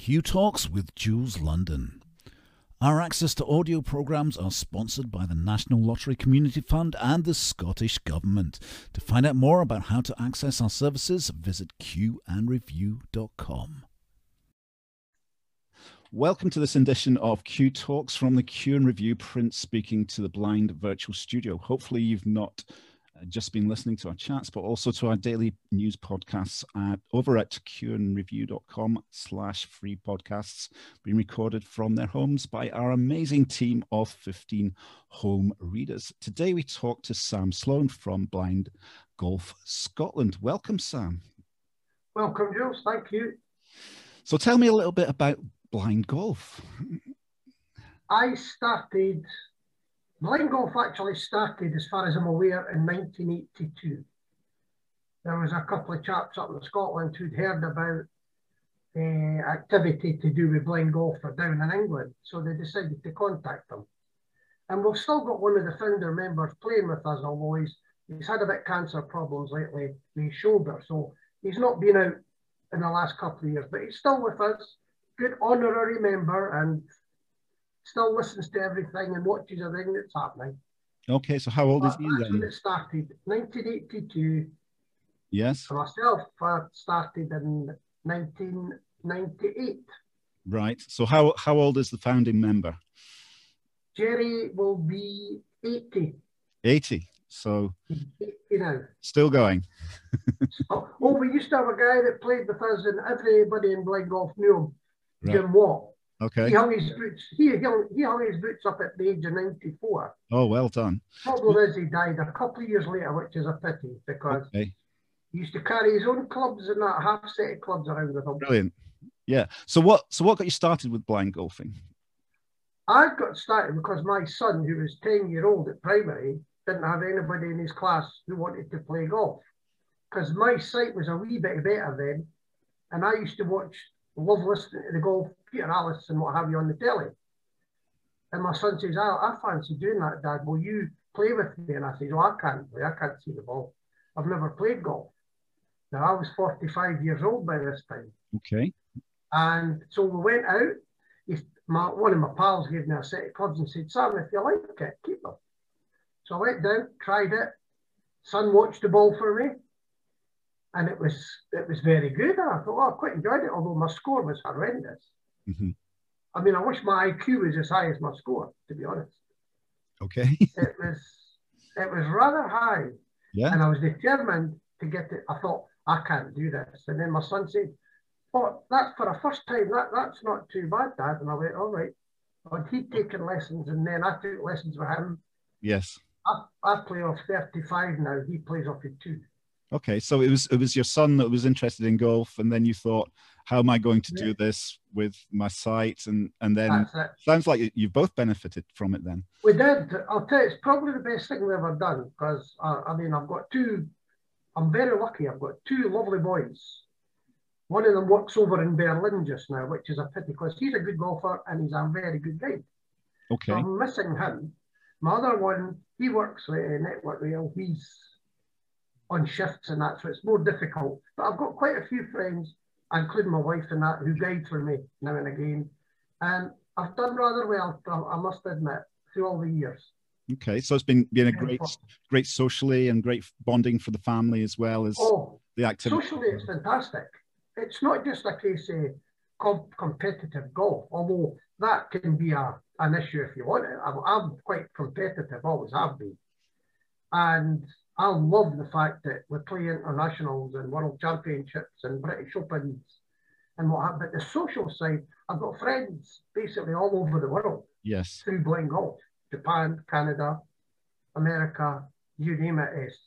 Q Talks with Jules London. Our access to audio programmes are sponsored by the National Lottery Community Fund and the Scottish Government. To find out more about how to access our services, visit qandreview.com. Welcome to this edition of Q Talks from the Q and Review print speaking to the blind virtual studio. Hopefully, you've not Uh, just been listening to our chats, but also to our daily news podcasts at, over at qandreview.com slash free podcasts, being recorded from their homes by our amazing team of 15 home readers. Today, we talk to Sam Sloan from Blind Golf Scotland. Welcome, Sam. Welcome, Jules. Thank you. So, tell me a little bit about blind golf? I started, blind golf actually started, as far as I'm aware, in 1982. There was a couple of chaps up in Scotland who'd heard about uh, activity to do with blind golfer down in England, so they decided to contact them. And we've still got one of the founder members playing with us, although he's, he's had a bit cancer problems lately with his shoulder, so he's not been out in the last couple of years, but he's still with us good honorary member and still listens to everything and watches everything that's happening. Okay, so how old but is he then? when it started, 1982. Yes. For myself, I started in 1998. Right. So how how old is the founding member? Jerry will be 80. 80. So you know, still going. oh, oh, we used to have a guy that played with us, and everybody in blind golf knew him. Right. Jim Watt. Okay. He hung his boots. He, he, hung, he hung his boots up at the age of 94. Oh, well done. Problem is, he died a couple of years later, which is a pity because okay. he used to carry his own clubs and that half set of clubs around with him. Brilliant. Yeah. So what? So what got you started with blind golfing? I got started because my son, who was 10 year old at primary, didn't have anybody in his class who wanted to play golf. Because my sight was a wee bit better then, and I used to watch love listening to the golf, Peter Alliss and what have you on the telly. And my son says, I, I fancy doing that, Dad. Will you play with me? And I said, Well, I can't play. I can't see the ball. I've never played golf. Now, I was 45 years old by this time. Okay. And so we went out. My, one of my pals gave me a set of clubs and said, Sam, if you like it, keep them. So I went down, tried it. Son watched the ball for me and it was it was very good. And I thought, oh, I quite enjoyed it, although my score was horrendous. Mm-hmm. I mean, I wish my IQ was as high as my score, to be honest. Okay. it was it was rather high. Yeah. And I was determined to get it. I thought, I can't do this. And then my son said, Oh, that's for a first time, that that's not too bad, Dad. And I went, All right. And he'd taken lessons and then I took lessons with him. Yes. I, I play off 35 now. He plays off of two. Okay, so it was it was your son that was interested in golf, and then you thought, "How am I going to yeah. do this with my sight?" And and then sounds like you've both benefited from it. Then we did. I'll tell you, it's probably the best thing we've ever done because uh, I mean, I've got two. I'm very lucky. I've got two lovely boys. One of them works over in Berlin just now, which is a pity because he's a good golfer and he's a very good guide. Okay. So I'm missing him. My other one, he works with Network Rail. He's on shifts and that, so it's more difficult. But I've got quite a few friends, including my wife and that, who guide for me now and again. And I've done rather well, I must admit, through all the years. Okay, so it's been been a great, great socially and great bonding for the family as well as oh, the activity. Socially, it's fantastic. It's not just a case of comp- competitive golf, although that can be a, an issue if you want it. I'm, I'm quite competitive, always have been. And I love the fact that we play internationals and world championships and British Opens and what have. But the social side, I've got friends basically all over the world. Yes. Through playing golf, Japan, Canada, America, you name it is.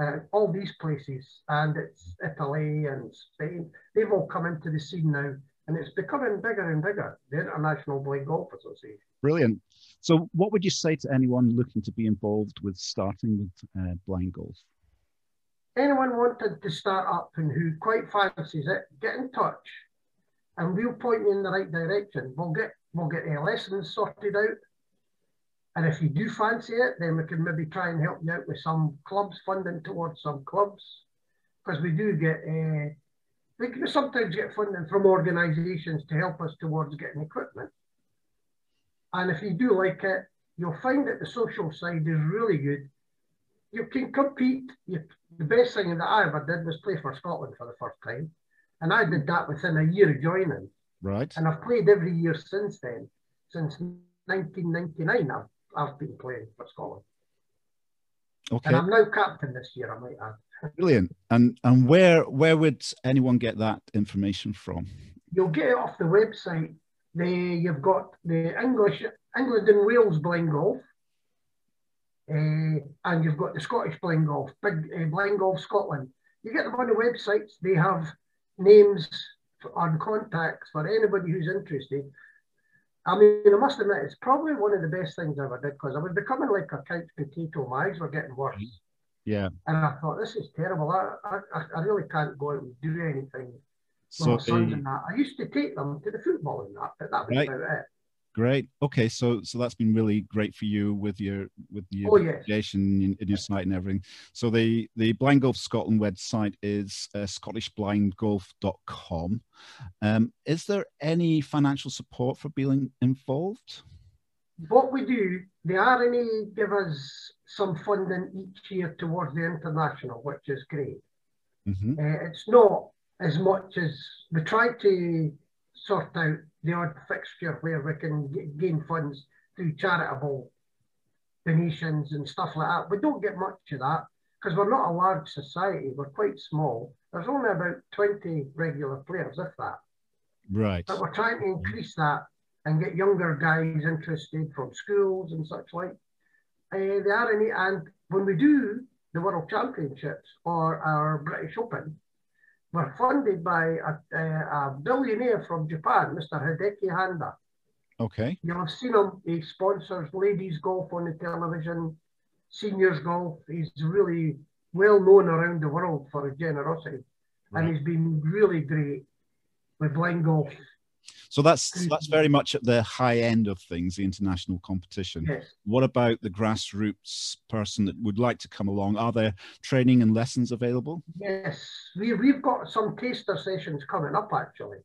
Uh, all these places, and it's Italy and Spain. They've all come into the scene now, and it's becoming bigger and bigger. The International Blind Golf Association. Brilliant. So, what would you say to anyone looking to be involved with starting with uh, blind golf? Anyone wanted to start up and who quite fancies it, get in touch, and we'll point you in the right direction. We'll get we'll get your lessons sorted out, and if you do fancy it, then we can maybe try and help you out with some clubs, funding towards some clubs, because we do get uh, we can sometimes get funding from organisations to help us towards getting equipment. And if you do like it, you'll find that the social side is really good. You can compete. You, the best thing that I ever did was play for Scotland for the first time. And I did that within a year of joining. Right. And I've played every year since then. Since 1999, I've, I've been playing for Scotland. Okay. And I'm now captain this year, I might add. Brilliant. And and where where would anyone get that information from? You'll get it off the website. They, you've got the English England and Wales blind golf, uh, and you've got the Scottish blind golf, big uh, blind golf Scotland. You get them on the websites. They have names and contacts for anybody who's interested. I mean, I must admit, it's probably one of the best things I ever did because I was becoming like a couch potato. My eyes were getting worse. Yeah. And I thought, this is terrible. I, I, I really can't go out and do anything So sons and that. I used to take them to the football and that, but that was Right. about it. great. Okay, so so that's been really great for you with your with your Oh, yes. education in, in your site and everything. So the the Blind Golf Scotland website is uh, scottishblindgolf.com. Um, is there any financial support for being involved? What we do, the RNA give us some funding each year towards the international, which is great. hmm Uh, it's not as much as we try to sort out the odd fixture where we can g- gain funds through charitable donations and stuff like that. We don't get much of that because we're not a large society. We're quite small. There's only about 20 regular players, if that. Right. But we're trying to increase that and get younger guys interested from schools and such like. Uh, the RNA, and when we do the World Championships or our British Open, we're funded by a, a, a billionaire from Japan, Mr. Hideki Handa. Okay. You'll have seen him. He sponsors ladies golf on the television, seniors golf. He's really well known around the world for his generosity, Right. and he's been really great with blind golf. So that's that's very much at the high end of things, the international competition. Yes. What about the grassroots person that would like to come along? Are there training and lessons available? Yes, we, we've got some taster sessions coming up actually.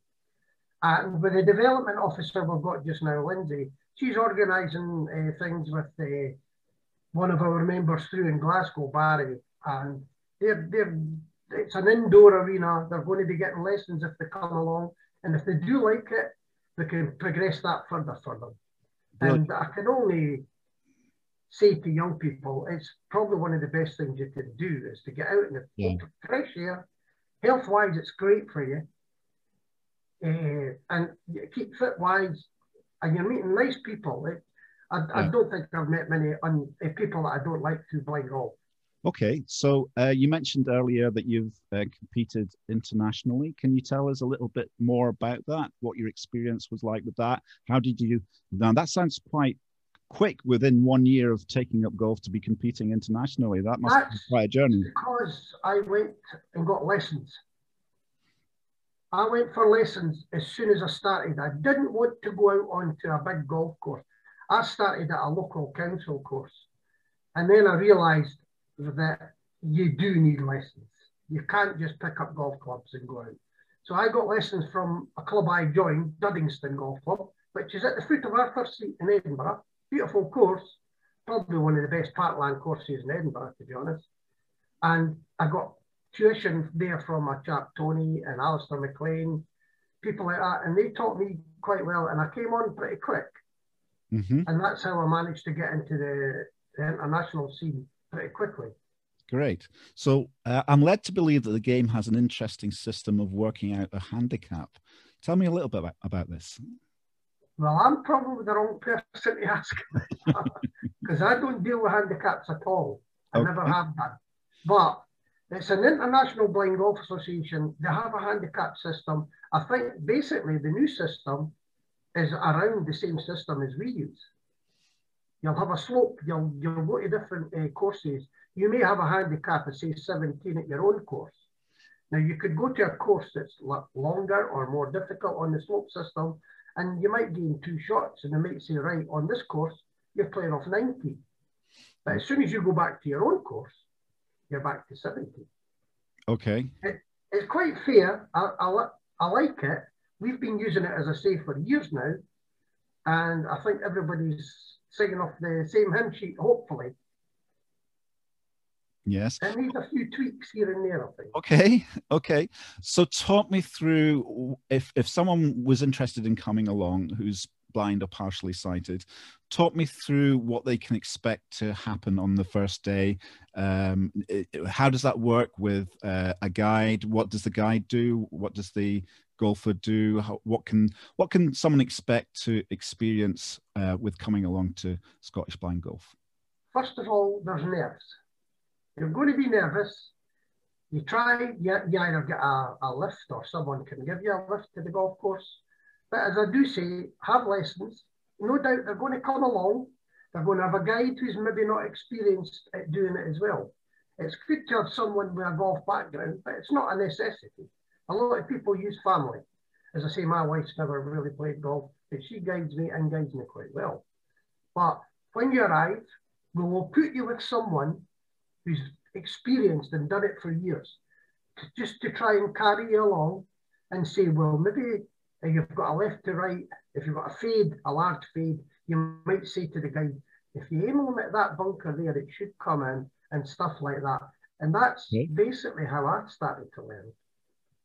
And with the development officer we've got just now, Lindsay, she's organising uh, things with uh, one of our members through in Glasgow, Barry. And they're, they're, it's an indoor arena. They're going to be getting lessons if they come along. And if they do like it, we can progress that further for them. And I can only say to young people, it's probably one of the best things you can do is to get out in the Yeah. fresh air. Health wise, it's great for you. Uh, and you keep fit wise, and you're meeting nice people. Like, I, I don't think I've met many un, uh, people that I don't like through blind golf. Okay, so uh, you mentioned earlier that you've uh, competed internationally. Can you tell us a little bit more about that? What your experience was like with that? How did you? Now that sounds quite quick within one year of taking up golf to be competing internationally. That must be quite a journey. Because I went and got lessons. I went for lessons as soon as I started. I didn't want to go out onto a big golf course. I started at a local council course. And then I realised that you do need lessons. You can't just pick up golf clubs and go out. So I got lessons from a club I joined, Duddingston Golf Club, which is at the foot of Arthur's Seat in Edinburgh. Beautiful course, probably one of the best parkland courses in Edinburgh, to be honest. And I got tuition there from a chap, Tony and Alistair McLean, people like that, and they taught me quite well. And I came on pretty quick. hmm And that's how I managed to get into the, the international scene pretty quickly. Great. So uh, I'm led to believe that the game has an interesting system of working out a handicap. Tell me a little bit about, about this. Well, I'm probably the wrong person to ask because I don't deal with handicaps at all. I never have done. But it's an international blind golf association. They have a handicap system. I think basically the new system is around the same system as we use. You'll have a slope. You'll you'll go to different uh, courses. You may have a handicap of say 17 at your own course. Now you could go to a course that's longer or more difficult on the slope system, and you might gain two shots, and they might say, right, on this course you're playing off 90. But as soon as you go back to your own course, you're back to 70. Okay. it's quite fair. I, I, I like it. We've been using it, as I say, for years now. And I think everybody's singing off the same hymn sheet, hopefully. Yes. It needs a few tweaks here and there, I think. Okay. Okay. So talk me through if if someone was interested in coming along who's blind or partially sighted, talk me through what they can expect to happen on the first day. Um, it, how does that work with uh, a guide? What does the guide do? What does the golfer do? How, what can what can someone expect to experience uh, with coming along to Scottish Blind Golf? First of all, there's nerves. You're going to be nervous. You try, you, you either get a, a lift or someone can give you a lift to the golf course. But as I do say, have lessons. No doubt they're going to come along. They're going to have a guide who's maybe not experienced at doing it as well. It's good to have someone with a golf background, but it's not a necessity. A lot of people use family. As I say, my wife's never really played golf, but she guides me and guides me quite well. But when you arrive, we will put you with someone who's experienced and done it for years, to, just to try and carry you along and say, well, maybe if you've got a left to right, if you've got a fade, a large fade, you might say to the guy, if you aim them at that bunker there, it should come in and stuff like that. And that's okay. basically how I started to learn.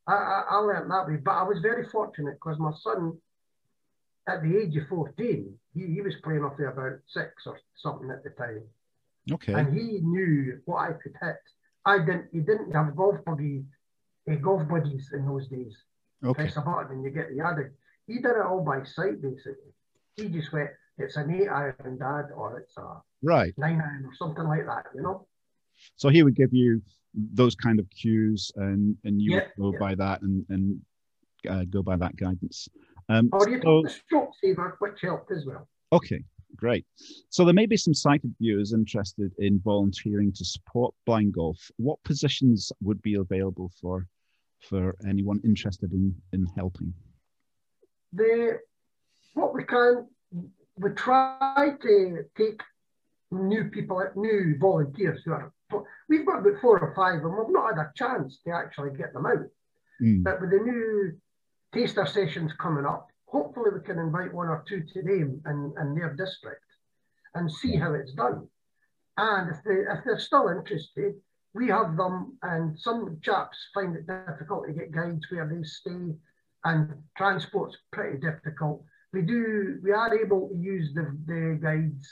I, I, I learned that way, but I was very fortunate because my son, at the age of 14, he, he was playing off there about six or something at the time. Okay. And he knew what I could hit. I didn't. He didn't have golf buggy, uh, golf buddies in those days. Okay. Press a button and you get the added. He did it all by sight basically. He just went, it's an eight iron, dad, or it's a right nine iron or something like that. You know. So he would give you those kind of cues, and and you yeah, go yeah. by that and and uh, go by that guidance. Um, or you so, the stroke saver, which helped as well. Okay, great. So there may be some sighted viewers interested in volunteering to support blind golf. What positions would be available for for anyone interested in in helping? The what we can we try to take new people, new volunteers who are. We've got about four or five, and we've not had a chance to actually get them out. Mm. But with the new taster sessions coming up, hopefully we can invite one or two to them in, in their district and see how it's done. And if, they, if they're still interested, we have them, and some chaps find it difficult to get guides where they stay, and transport's pretty difficult. We do, we are able to use the, the guides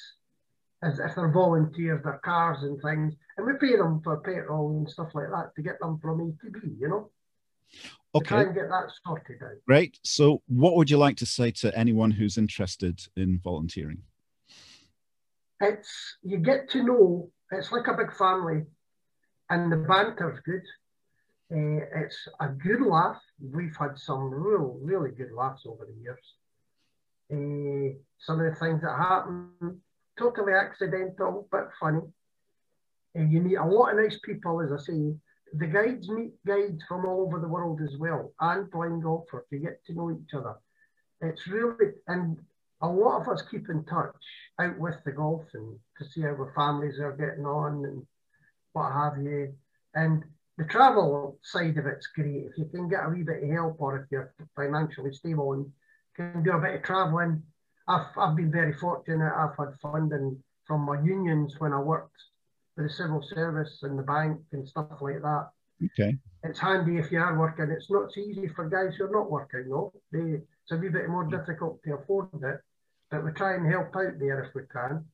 if they're volunteers, their cars and things, and we pay them for petrol and stuff like that to get them from A to B, you know? Okay. try and get that sorted out. Great. So, what would you like to say to anyone who's interested in volunteering? It's you get to know. It's like a big family, and the banter's good. Uh, it's a good laugh. We've had some real, really good laughs over the years. Uh, some of the things that happen, totally accidental, but funny. Uh, you meet a lot of nice people, as I say. The guides meet guides from all over the world as well, and blind golfers. You get to know each other. It's really, and a lot of us keep in touch out with the golf and to see how our families are getting on and what have you. And the travel side of it's great. If you can get a wee bit of help or if you're financially stable and can do a bit of traveling. I've, I've been very fortunate. I've had funding from my unions when I worked for the civil service and the bank and stuff like that. Okay. It's handy if you are working. It's not so easy for guys who are not working, no. They, it's a wee bit more difficult to afford it, but we try and help out there if we can.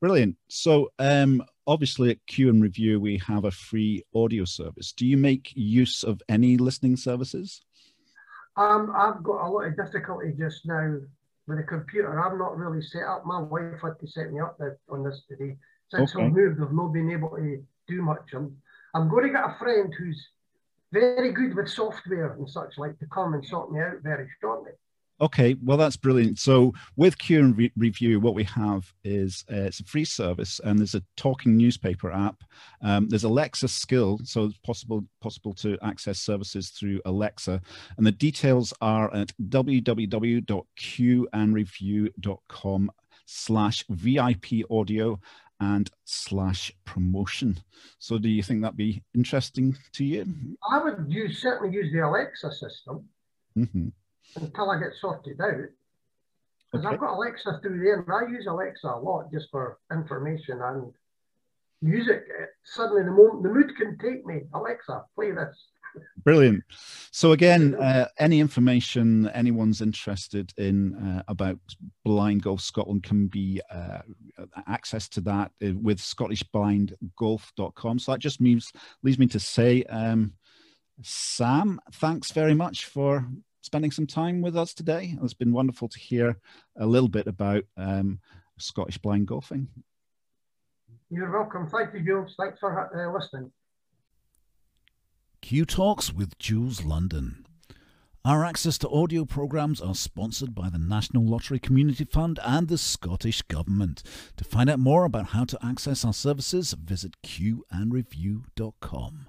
Brilliant. So, um, obviously, at Q and Review, we have a free audio service. Do you make use of any listening services? Um, I've got a lot of difficulty just now with the computer. I'm not really set up. My wife had to set me up on this today. Since Okay. I've moved, I've not been able to do much. I'm, I'm going to get a friend who's very good with software and such like to come and sort me out very shortly. Okay, well that's brilliant. So with Q and Re- Review, what we have is uh, it's a free service, and there's a talking newspaper app. Um, there's Alexa Skill, so it's possible possible to access services through Alexa, and the details are at www.qandreview.com slash VIP audio, and slash promotion. So do you think that'd be interesting to you? I would use certainly use the Alexa system mm-hmm. Until I get sorted out. Because okay. I've got Alexa through there, and I use Alexa a lot just for information and music. Suddenly, the moment the mood can take me, Alexa, play this. Brilliant. So again, uh, any information anyone's interested in uh, about Blind Golf Scotland can be uh, access to that uh, with ScottishBlindGolf.com. So that just means leads me to say, um, Sam, thanks very much for spending some time with us today. It's been wonderful to hear a little bit about um, Scottish blind golfing. You're welcome. Thank you, Jules. Thanks for uh, listening. Q Talks with Jules London. Our access to audio programs are sponsored by the National Lottery Community Fund and the Scottish Government. To find out more about how to access our services, visit qandreview.com.